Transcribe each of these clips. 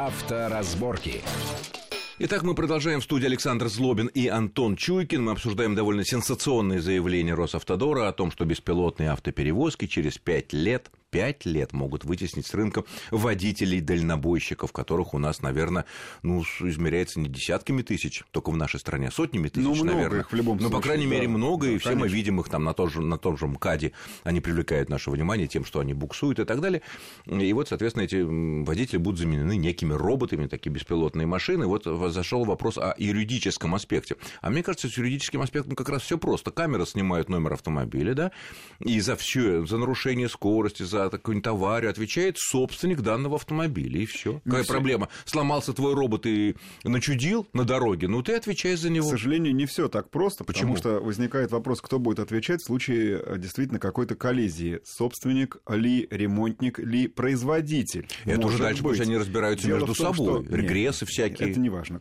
Авторазборки. Итак, мы продолжаем в студии Александр Злобин и Антон Чуйкин. Мы обсуждаем довольно сенсационные заявления Росавтодора о том, что беспилотные автоперевозки через пять лет пять лет могут вытеснить с рынка водителей-дальнобойщиков, которых у нас, наверное, ну, измеряется не десятками тысяч, только в нашей стране, сотнями тысяч, ну, много наверное. Их в любом ну, случае. по крайней да, мере, много, да, и все конечно. мы видим их там на том, же, на том же МКАДе, они привлекают наше внимание тем, что они буксуют и так далее. И вот, соответственно, эти водители будут заменены некими роботами, такие беспилотные машины. Вот зашел вопрос о юридическом аспекте. А мне кажется, с юридическим аспектом как раз все просто. Камера снимает номер автомобиля, да, и за все, за нарушение скорости, за какой-нибудь товар аварию отвечает собственник данного автомобиля, и все. Какая всё. проблема? Сломался твой робот и начудил на дороге, ну ты отвечаешь за К него. сожалению, не все так просто, потому что возникает вопрос, кто будет отвечать в случае э, действительно какой-то коллизии. Собственник ли, ремонтник ли, производитель. Это уже дальше быть. пусть они разбираются Дело между том, собой. что- Регрессы Нет, всякие. Это не важно.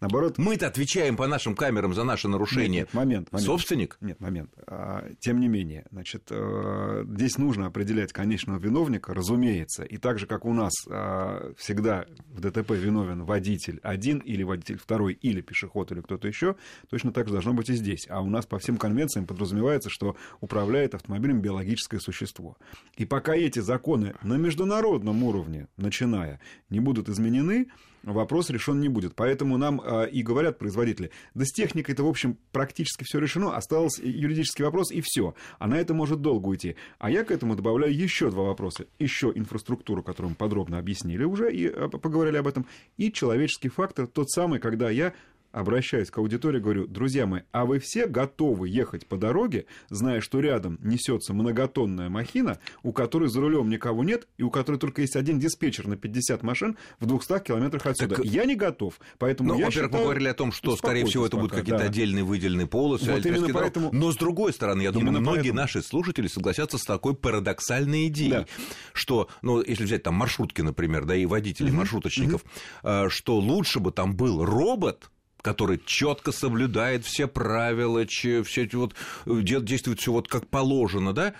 Наоборот, Мы-то отвечаем по нашим камерам за наши нарушения. Нет, нет, момент, момент. Собственник? Нет, момент. А, Тем не менее, значит, э, здесь нужно определять конечного виновника, разумеется. И так же, как у нас а, всегда в ДТП виновен водитель один или водитель второй, или пешеход, или кто-то еще, точно так же должно быть и здесь. А у нас по всем конвенциям подразумевается, что управляет автомобилем биологическое существо. И пока эти законы на международном уровне, начиная, не будут изменены, вопрос решен не будет. Поэтому нам а, и говорят производители, да с техникой-то, в общем, практически все решено, остался юридический вопрос, и все. А на это может долго уйти. А я к этому добавляю еще два вопроса. Еще инфраструктуру, которую мы подробно объяснили уже и а, поговорили об этом, и человеческий фактор, тот самый, когда я обращаюсь к аудитории, говорю, друзья мои, а вы все готовы ехать по дороге, зная, что рядом несется многотонная махина, у которой за рулем никого нет, и у которой только есть один диспетчер на 50 машин в 200 километрах отсюда. Так, я не готов, поэтому Ну, я во-первых, мы считаю- говорили о том, что, скорее всего, это будут какие-то да. отдельные выделенные полосы. Вот именно поэтому- Но, с другой стороны, я думаю, Именно многие поэтому- наши слушатели согласятся с такой парадоксальной идеей, Да. что, ну, если взять там маршрутки, например, да, и водителей маршруточников, э, что лучше бы там был робот, который четко соблюдает все правила, все эти вот э, де- действует все вот как положено, да,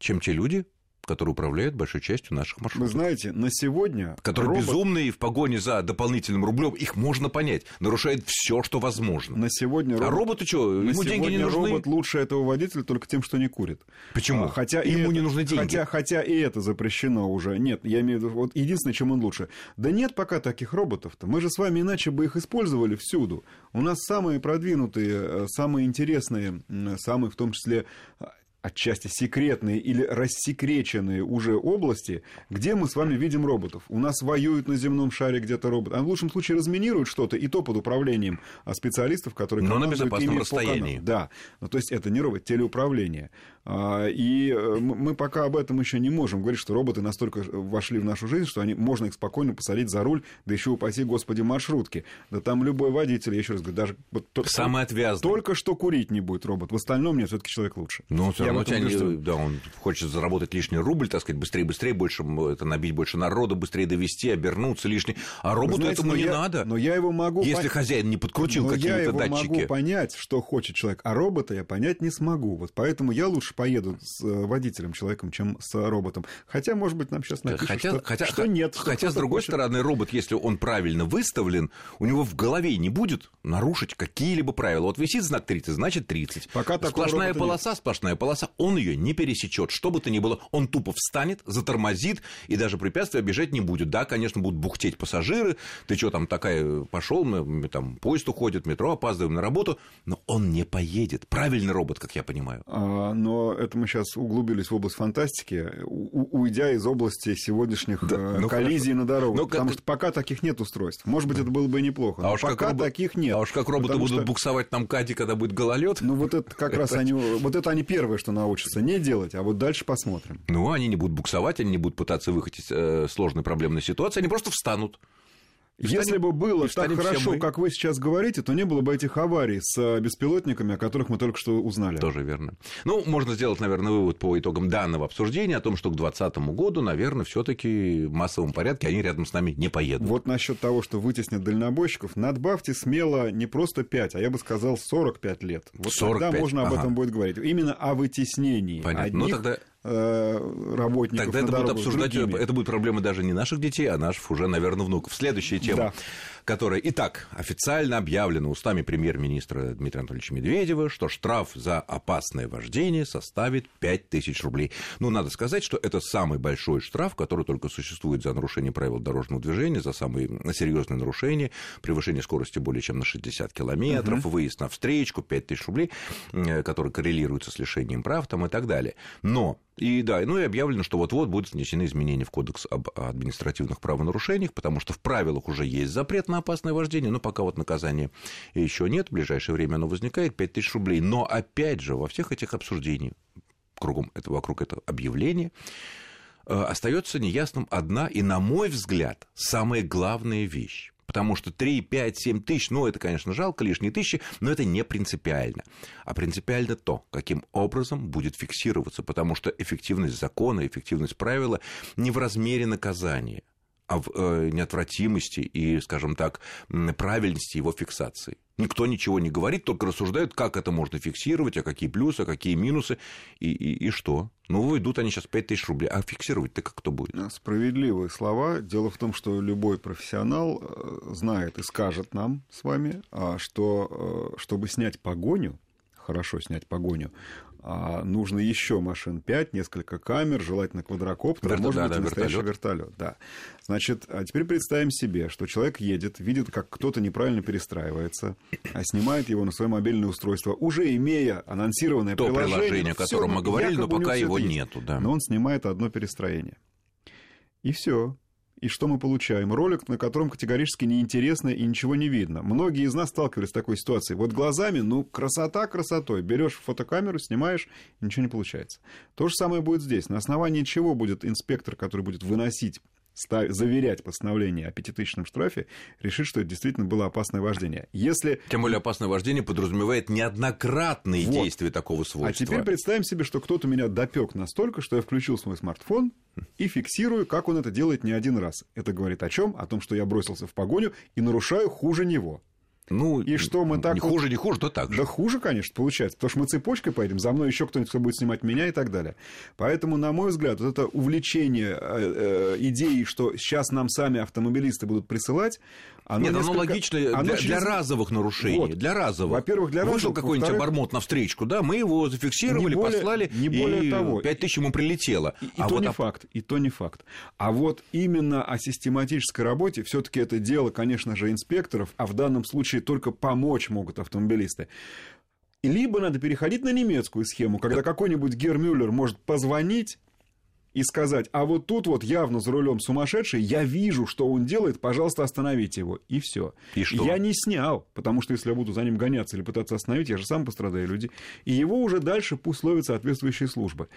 чем те люди, которые управляют большой частью наших Вы маршрутов. знаете, на сегодня Которые робот- безумные в погоне за дополнительным рублем, их можно понять, нарушает все, что возможно. на сегодня А роботу что, на ему деньги не сегодня нужны? робот лучше этого водителя только тем, что не курит. Почему? А, Хотя Ему это- не нужны деньги. Хотя, хотя и это запрещено уже. Нет, я имею в виду, вот единственное, чем он лучше. Да нет пока таких роботов-то. Мы же с вами иначе бы их использовали всюду. У нас самые продвинутые, э, самые интересные, самые в том числе а, отчасти секретные или рассекреченные уже области, где мы с вами видим роботов. У нас воюют на земном шаре где-то роботы. А в лучшем случае разминируют что-то, и то под управлением а, специалистов, которые Но на безопасном расстоянии. Да, ну то есть это не робот, телеуправление. А, И э, мы пока об этом еще не можем говорить, что роботы настолько вошли в нашу жизнь, что они, можно их спокойно посадить за руль, да еще упаси, господи, маршрутки. Да там любой водитель, я еще раз говорю, даже вот Самый отвязный. только что курить не будет робот. В остальном нет, все-таки человек лучше. Все Я тебя не- убежден. да, он хочет заработать лишний рубль, так сказать, быстрее, быстрее, больше это набить больше народа, быстрее довести, обернуться лишний. А роботу знаете, этому не я- надо. Но я его могу... Если пон- хозяин не подкрутил я какие-то датчики. могу понять, что хочет человек, а робота я понять не смогу. Вот поэтому я лучше поеду с э, водителем, человеком, чем с роботом. Хотя, может быть, нам сейчас напишут, Хотя, что, хотя, что нет. что хотя с другой хочет. стороны, робот, если он правильно выставлен, у него в голове не будет нарушить какие-либо правила. Вот висит знак 30, значит 30. Пока сплошная полоса, сплошная полоса, он ее не пересечет. Что бы то ни было, он тупо встанет, затормозит и даже препятствия обижать не будет. Да, конечно, будут бухтеть пассажиры. Ты что там такая пошел, там поезд уходит, метро опаздываем на работу, но он не поедет. Правильный робот, как я понимаю. А, Но это мы сейчас углубились в область фантастики, у- уйдя из области сегодняшних Да, э, ну коллизий хорошо. на дорогах. Ну, потому как- что пока таких нет устройств. Может быть, это было бы и неплохо. А Но уж пока робот- таких нет. А уж как роботы Потому будут что- буксовать нам Кади, когда будет гололед. Ну, вот это как раз они, вот это они первые, что научатся не делать, а вот дальше посмотрим. Ну, они не будут буксовать, они не будут пытаться выходить из э, сложной проблемной ситуации, они просто встанут. И Если встанем- бы было так хорошо, мы. как вы сейчас говорите, то не было бы этих аварий с э, беспилотниками, о которых мы только что узнали. Тоже верно. Ну, можно сделать, наверное, вывод по итогам данного обсуждения о том, что к 2020 году, наверное, все-таки в массовом порядке они рядом с нами не поедут. Вот насчет того, что вытеснят дальнобойщиков, надбавьте смело не просто 5, а я бы сказал 45 лет. Вот 45, тогда можно об ага. этом будет говорить. Именно о вытеснении. Понятно. Ну, одних тогда- э, работников Тогда это дорогах будет обсуждать, это будет проблема даже не наших детей, а наших уже, наверное, внуков. Следующая тема, Да. которая, итак, официально объявлена устами премьер-министра Дмитрия Анатольевича Медведева, что штраф за опасное вождение составит 5000 рублей. Ну, надо сказать, что это самый большой штраф, который только существует за нарушение правил дорожного движения, за самые серьезные нарушения, превышение скорости более чем на 60 километров, выезд на встречку, 5000 рублей, э, которые коррелируются с лишением прав там, и так далее. Но и да, ну и объявлено, что вот-вот будут внесены изменения в Кодекс об административных правонарушениях, потому что в правилах уже есть запрет на опасное вождение, но пока вот наказания еще нет, в ближайшее время оно возникает, 5000 рублей. Но опять же, во всех этих обсуждениях, кругом это, вокруг этого объявления, э, остается неясным одна и, на мой взгляд, самая главная вещь. Потому что 3, 5, 7 тысяч, ну, это, конечно, жалко, лишние тысячи, но это не принципиально. А принципиально то, каким образом будет фиксироваться, потому что эффективность закона, эффективность правила не в размере наказания, неотвратимости и, скажем так, правильности его фиксации. Никто ничего не говорит, только рассуждают, как это можно фиксировать, а какие плюсы, а какие минусы, и, и, и что. Ну, войдут они сейчас 5 тысяч рублей, а фиксировать-то как кто будет? Справедливые слова. Дело в том, что любой профессионал э, знает и скажет нам с вами, а, что э, чтобы снять погоню, хорошо снять погоню, а, нужно еще машин 5, несколько камер, желательно квадрокоптер, а Верто- может да, быть, да, настоящий вертолет. вертолет. Да. Значит, а теперь представим себе, что человек едет, видит, как кто-то неправильно перестраивается, а снимает его на свое мобильное устройство, уже имея анонсированное То приложение. приложение, о котором мы говорили, но пока его есть. нету, да. Но он снимает одно перестроение. И все. И что мы получаем? Ролик, на котором категорически неинтересно и ничего не видно. Многие из нас сталкивались с такой ситуацией. Вот глазами, ну, красота красотой. Берешь фотокамеру, снимаешь, ничего не получается. То же самое будет здесь. На основании чего будет инспектор, который будет выносить заверять постановление о пятитысячном штрафе, решит, что это действительно было опасное вождение. Если Тем более опасное вождение подразумевает неоднократные Вот. действия такого свойства. А теперь представим себе, что кто-то меня допек настолько, что я включил свой смартфон и фиксирую, как он это делает не один раз. Это говорит о чем? О том, что я бросился в погоню и нарушаю хуже него. Ну, И что мы так не вот- хуже, не хуже, то так же. Да хуже, конечно, получается, потому что мы цепочкой поедем, за мной еще кто-нибудь, кто будет снимать меня и так далее. Поэтому, на мой взгляд, вот это увлечение э, э, идеей, что сейчас нам сами автомобилисты будут присылать, оно Нет, оно несколько- логично оно для, через- для разовых нарушений. Вот. Для разовых. Во-первых, для Вышел разовых, какой-нибудь во-вторых- обормот на встречку, да, мы его зафиксировали, Не более- послали, не более и того. 5 тысяч ему прилетело. И, и а то вот не оп- факт, и то не факт. А вот именно о систематической работе все-таки это дело, конечно же, инспекторов, а в данном случае только помочь могут автомобилисты. Либо надо переходить на немецкую схему, когда какой-нибудь Гермюллер может позвонить и сказать, а вот тут вот явно за рулем сумасшедший, я вижу, что он делает, пожалуйста, остановите его. И все. И что? Я не снял, потому что если я буду за ним гоняться или пытаться остановить, я же сам пострадаю люди. И его уже дальше пусть ловят соответствующие службы.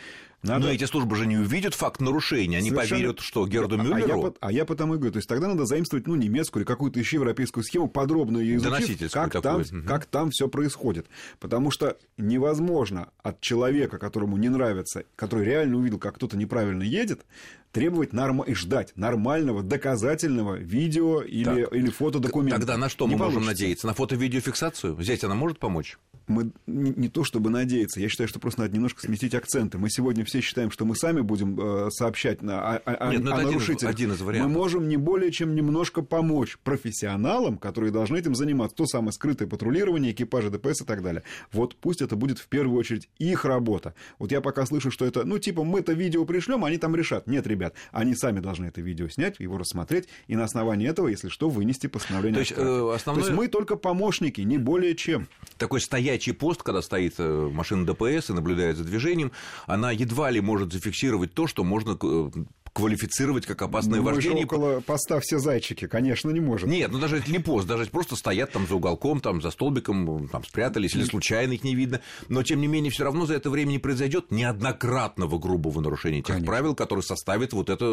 Надо... Но эти службы же не увидят факт нарушения, они Совершенно- поверят, что Герду а, я, Мюллеру... по- а я потому и говорю, то есть тогда надо заимствовать, ну, немецкую или какую-то еще европейскую схему, подробно ее изучив, Доносительскую как там, как там все происходит. Потому что невозможно от человека, которому не нравится, который реально увидел, как кто-то неправильно едет, требовать норма... и ждать нормального, доказательного видео или, Так. или фотодокумента. Тогда на что Не мы можем получится. надеяться? На фото-видеофиксацию? Здесь она может помочь? Мы не, то чтобы надеяться, я считаю, что просто надо немножко сместить акценты. Мы сегодня все считаем, что мы сами будем э, сообщать на, о, о- Нет, ну о это один из- нарушителях. один из вариантов. Мы можем не более чем немножко помочь профессионалам, которые должны этим заниматься. То самое скрытое патрулирование, экипажи ДПС и так далее. Вот пусть это будет в первую очередь их работа. Вот я пока слышу, что это, ну, типа, мы это видео пришлем, они там решат. Нет, ребят, они сами должны это видео снять, его рассмотреть, и на основании этого, если что, вынести постановление. То о есть, э, основное- То есть мы только помощники, не более чем. такой стоячий пост, когда стоит э, машина ДПС и наблюдает за движением, она едва ли может зафиксировать то, что можно э, квалифицировать как опасное Ну, вождение. около поста все зайчики, конечно, не может. Нет, ну даже это не пост, даже просто стоят там за уголком, там за столбиком, там спрятались, или случайно их не видно. Но, тем не менее, все равно за это время не произойдет неоднократного грубого нарушения тех Конечно. правил, которые составит вот это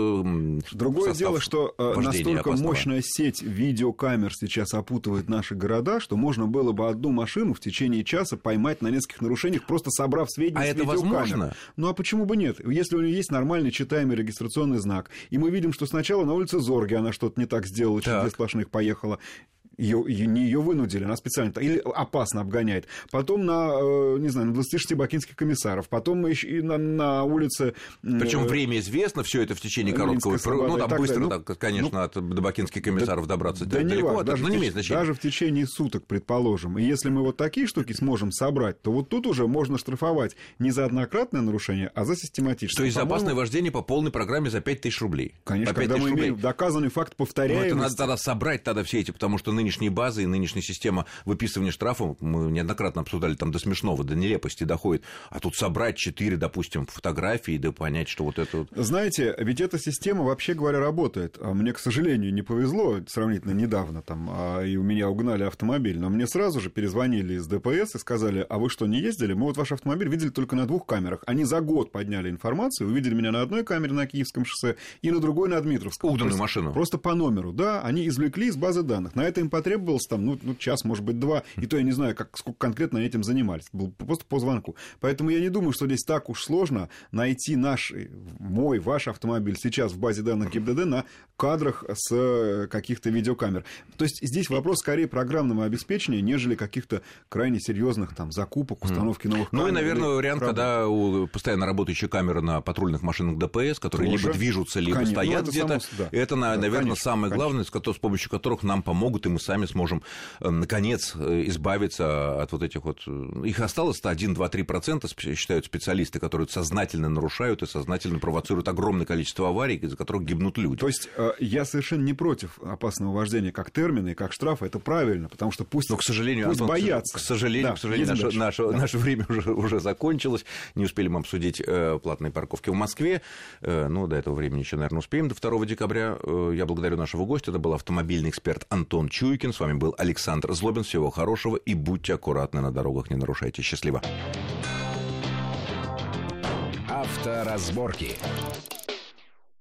Другое дело, что э, настолько опасного. мощная сеть видеокамер сейчас опутывает наши города, что можно было бы одну машину в течение часа поймать на нескольких нарушениях, просто собрав сведения А с это видеокамер. возможно? Ну а почему бы нет? Если у нее есть нормальный читаемый регистрационный знак, и мы видим, что сначала на улице Зорге она что-то не так сделала, через Так. две сплошных поехала, Ее, не ее вынудили, она специально или опасно обгоняет. Потом на, э, не знаю, на 26 бакинских комиссаров, потом еще и на, на улице... Причем время известно, все это в течение короткого... Ну, там быстро, ну, так, конечно, ну, от, до бакинских комиссаров да, добраться да далеко, не важно, даже, но не имеет значения. Даже в течение суток, предположим. И если мы вот такие штуки сможем собрать, то вот тут уже можно штрафовать не за однократное нарушение, а за систематическое. То есть за опасное вождение по полной программе за 5 тысяч рублей. Конечно, когда мы рублей. имеем доказанный факт повторяемости. Ну, это надо тогда собрать тогда все эти, потому что нынешние базы и нынешняя система выписывания штрафов, мы неоднократно обсуждали, там до смешного, до нелепости доходит. А тут собрать 4, допустим, фотографии, да понять, что вот это вот... Знаете, ведь эта система, вообще говоря, работает. А мне, к сожалению, не повезло сравнительно недавно, там, а, и у меня угнали автомобиль, но мне сразу же перезвонили из ДПС и сказали, а вы что, не ездили? Мы вот ваш автомобиль видели только на двух камерах. Они за год подняли информацию, увидели меня на одной камере на Киевском шоссе и на другой на Дмитровском. Угнанную машину. Просто по номеру, да, они извлекли из базы данных. На это им потребовалось там, ну, ну час, может быть, два, и то я не знаю, как, сколько конкретно этим занимались. Был просто по звонку. Поэтому я не думаю, что здесь так уж сложно найти наш, мой, ваш автомобиль сейчас в базе данных ГИБДД на кадрах с э, каких-то видеокамер. То есть здесь вопрос скорее программного обеспечения, нежели каких-то крайне серьезных там закупок, установки новых камер. Ну и, наверное, вариант, когда у постоянно работающая камера на патрульных машинах ДПС, которые Тоже. либо движутся, либо конечно. стоят ну, где-то. Да. Это, да, наверное, конечно, самое конечно. главное, с помощью которых нам помогут, и мы сами сможем, э, наконец, э, избавиться от вот этих вот... Их осталось-то 1, 2, 3 процента, считают специалисты, которые сознательно нарушают и сознательно провоцируют огромное количество аварий, из-за которых гибнут люди. То есть я совершенно не против опасного вождения как термина и как штрафа, это правильно, потому что пусть, Но, к сожалению, пусть Антон, боятся. К сожалению, да, к сожалению наше, наше, да. наше время уже, уже закончилось, не успели мы обсудить э, платные парковки в Москве, э, ну, до этого времени еще, наверное, успеем, до 2 декабря. Э, я благодарю нашего гостя, это был автомобильный эксперт Антон Чуйкин, с вами был Александр Злобин, всего хорошего и будьте аккуратны на дорогах, не нарушайте. Счастливо. Авторазборки.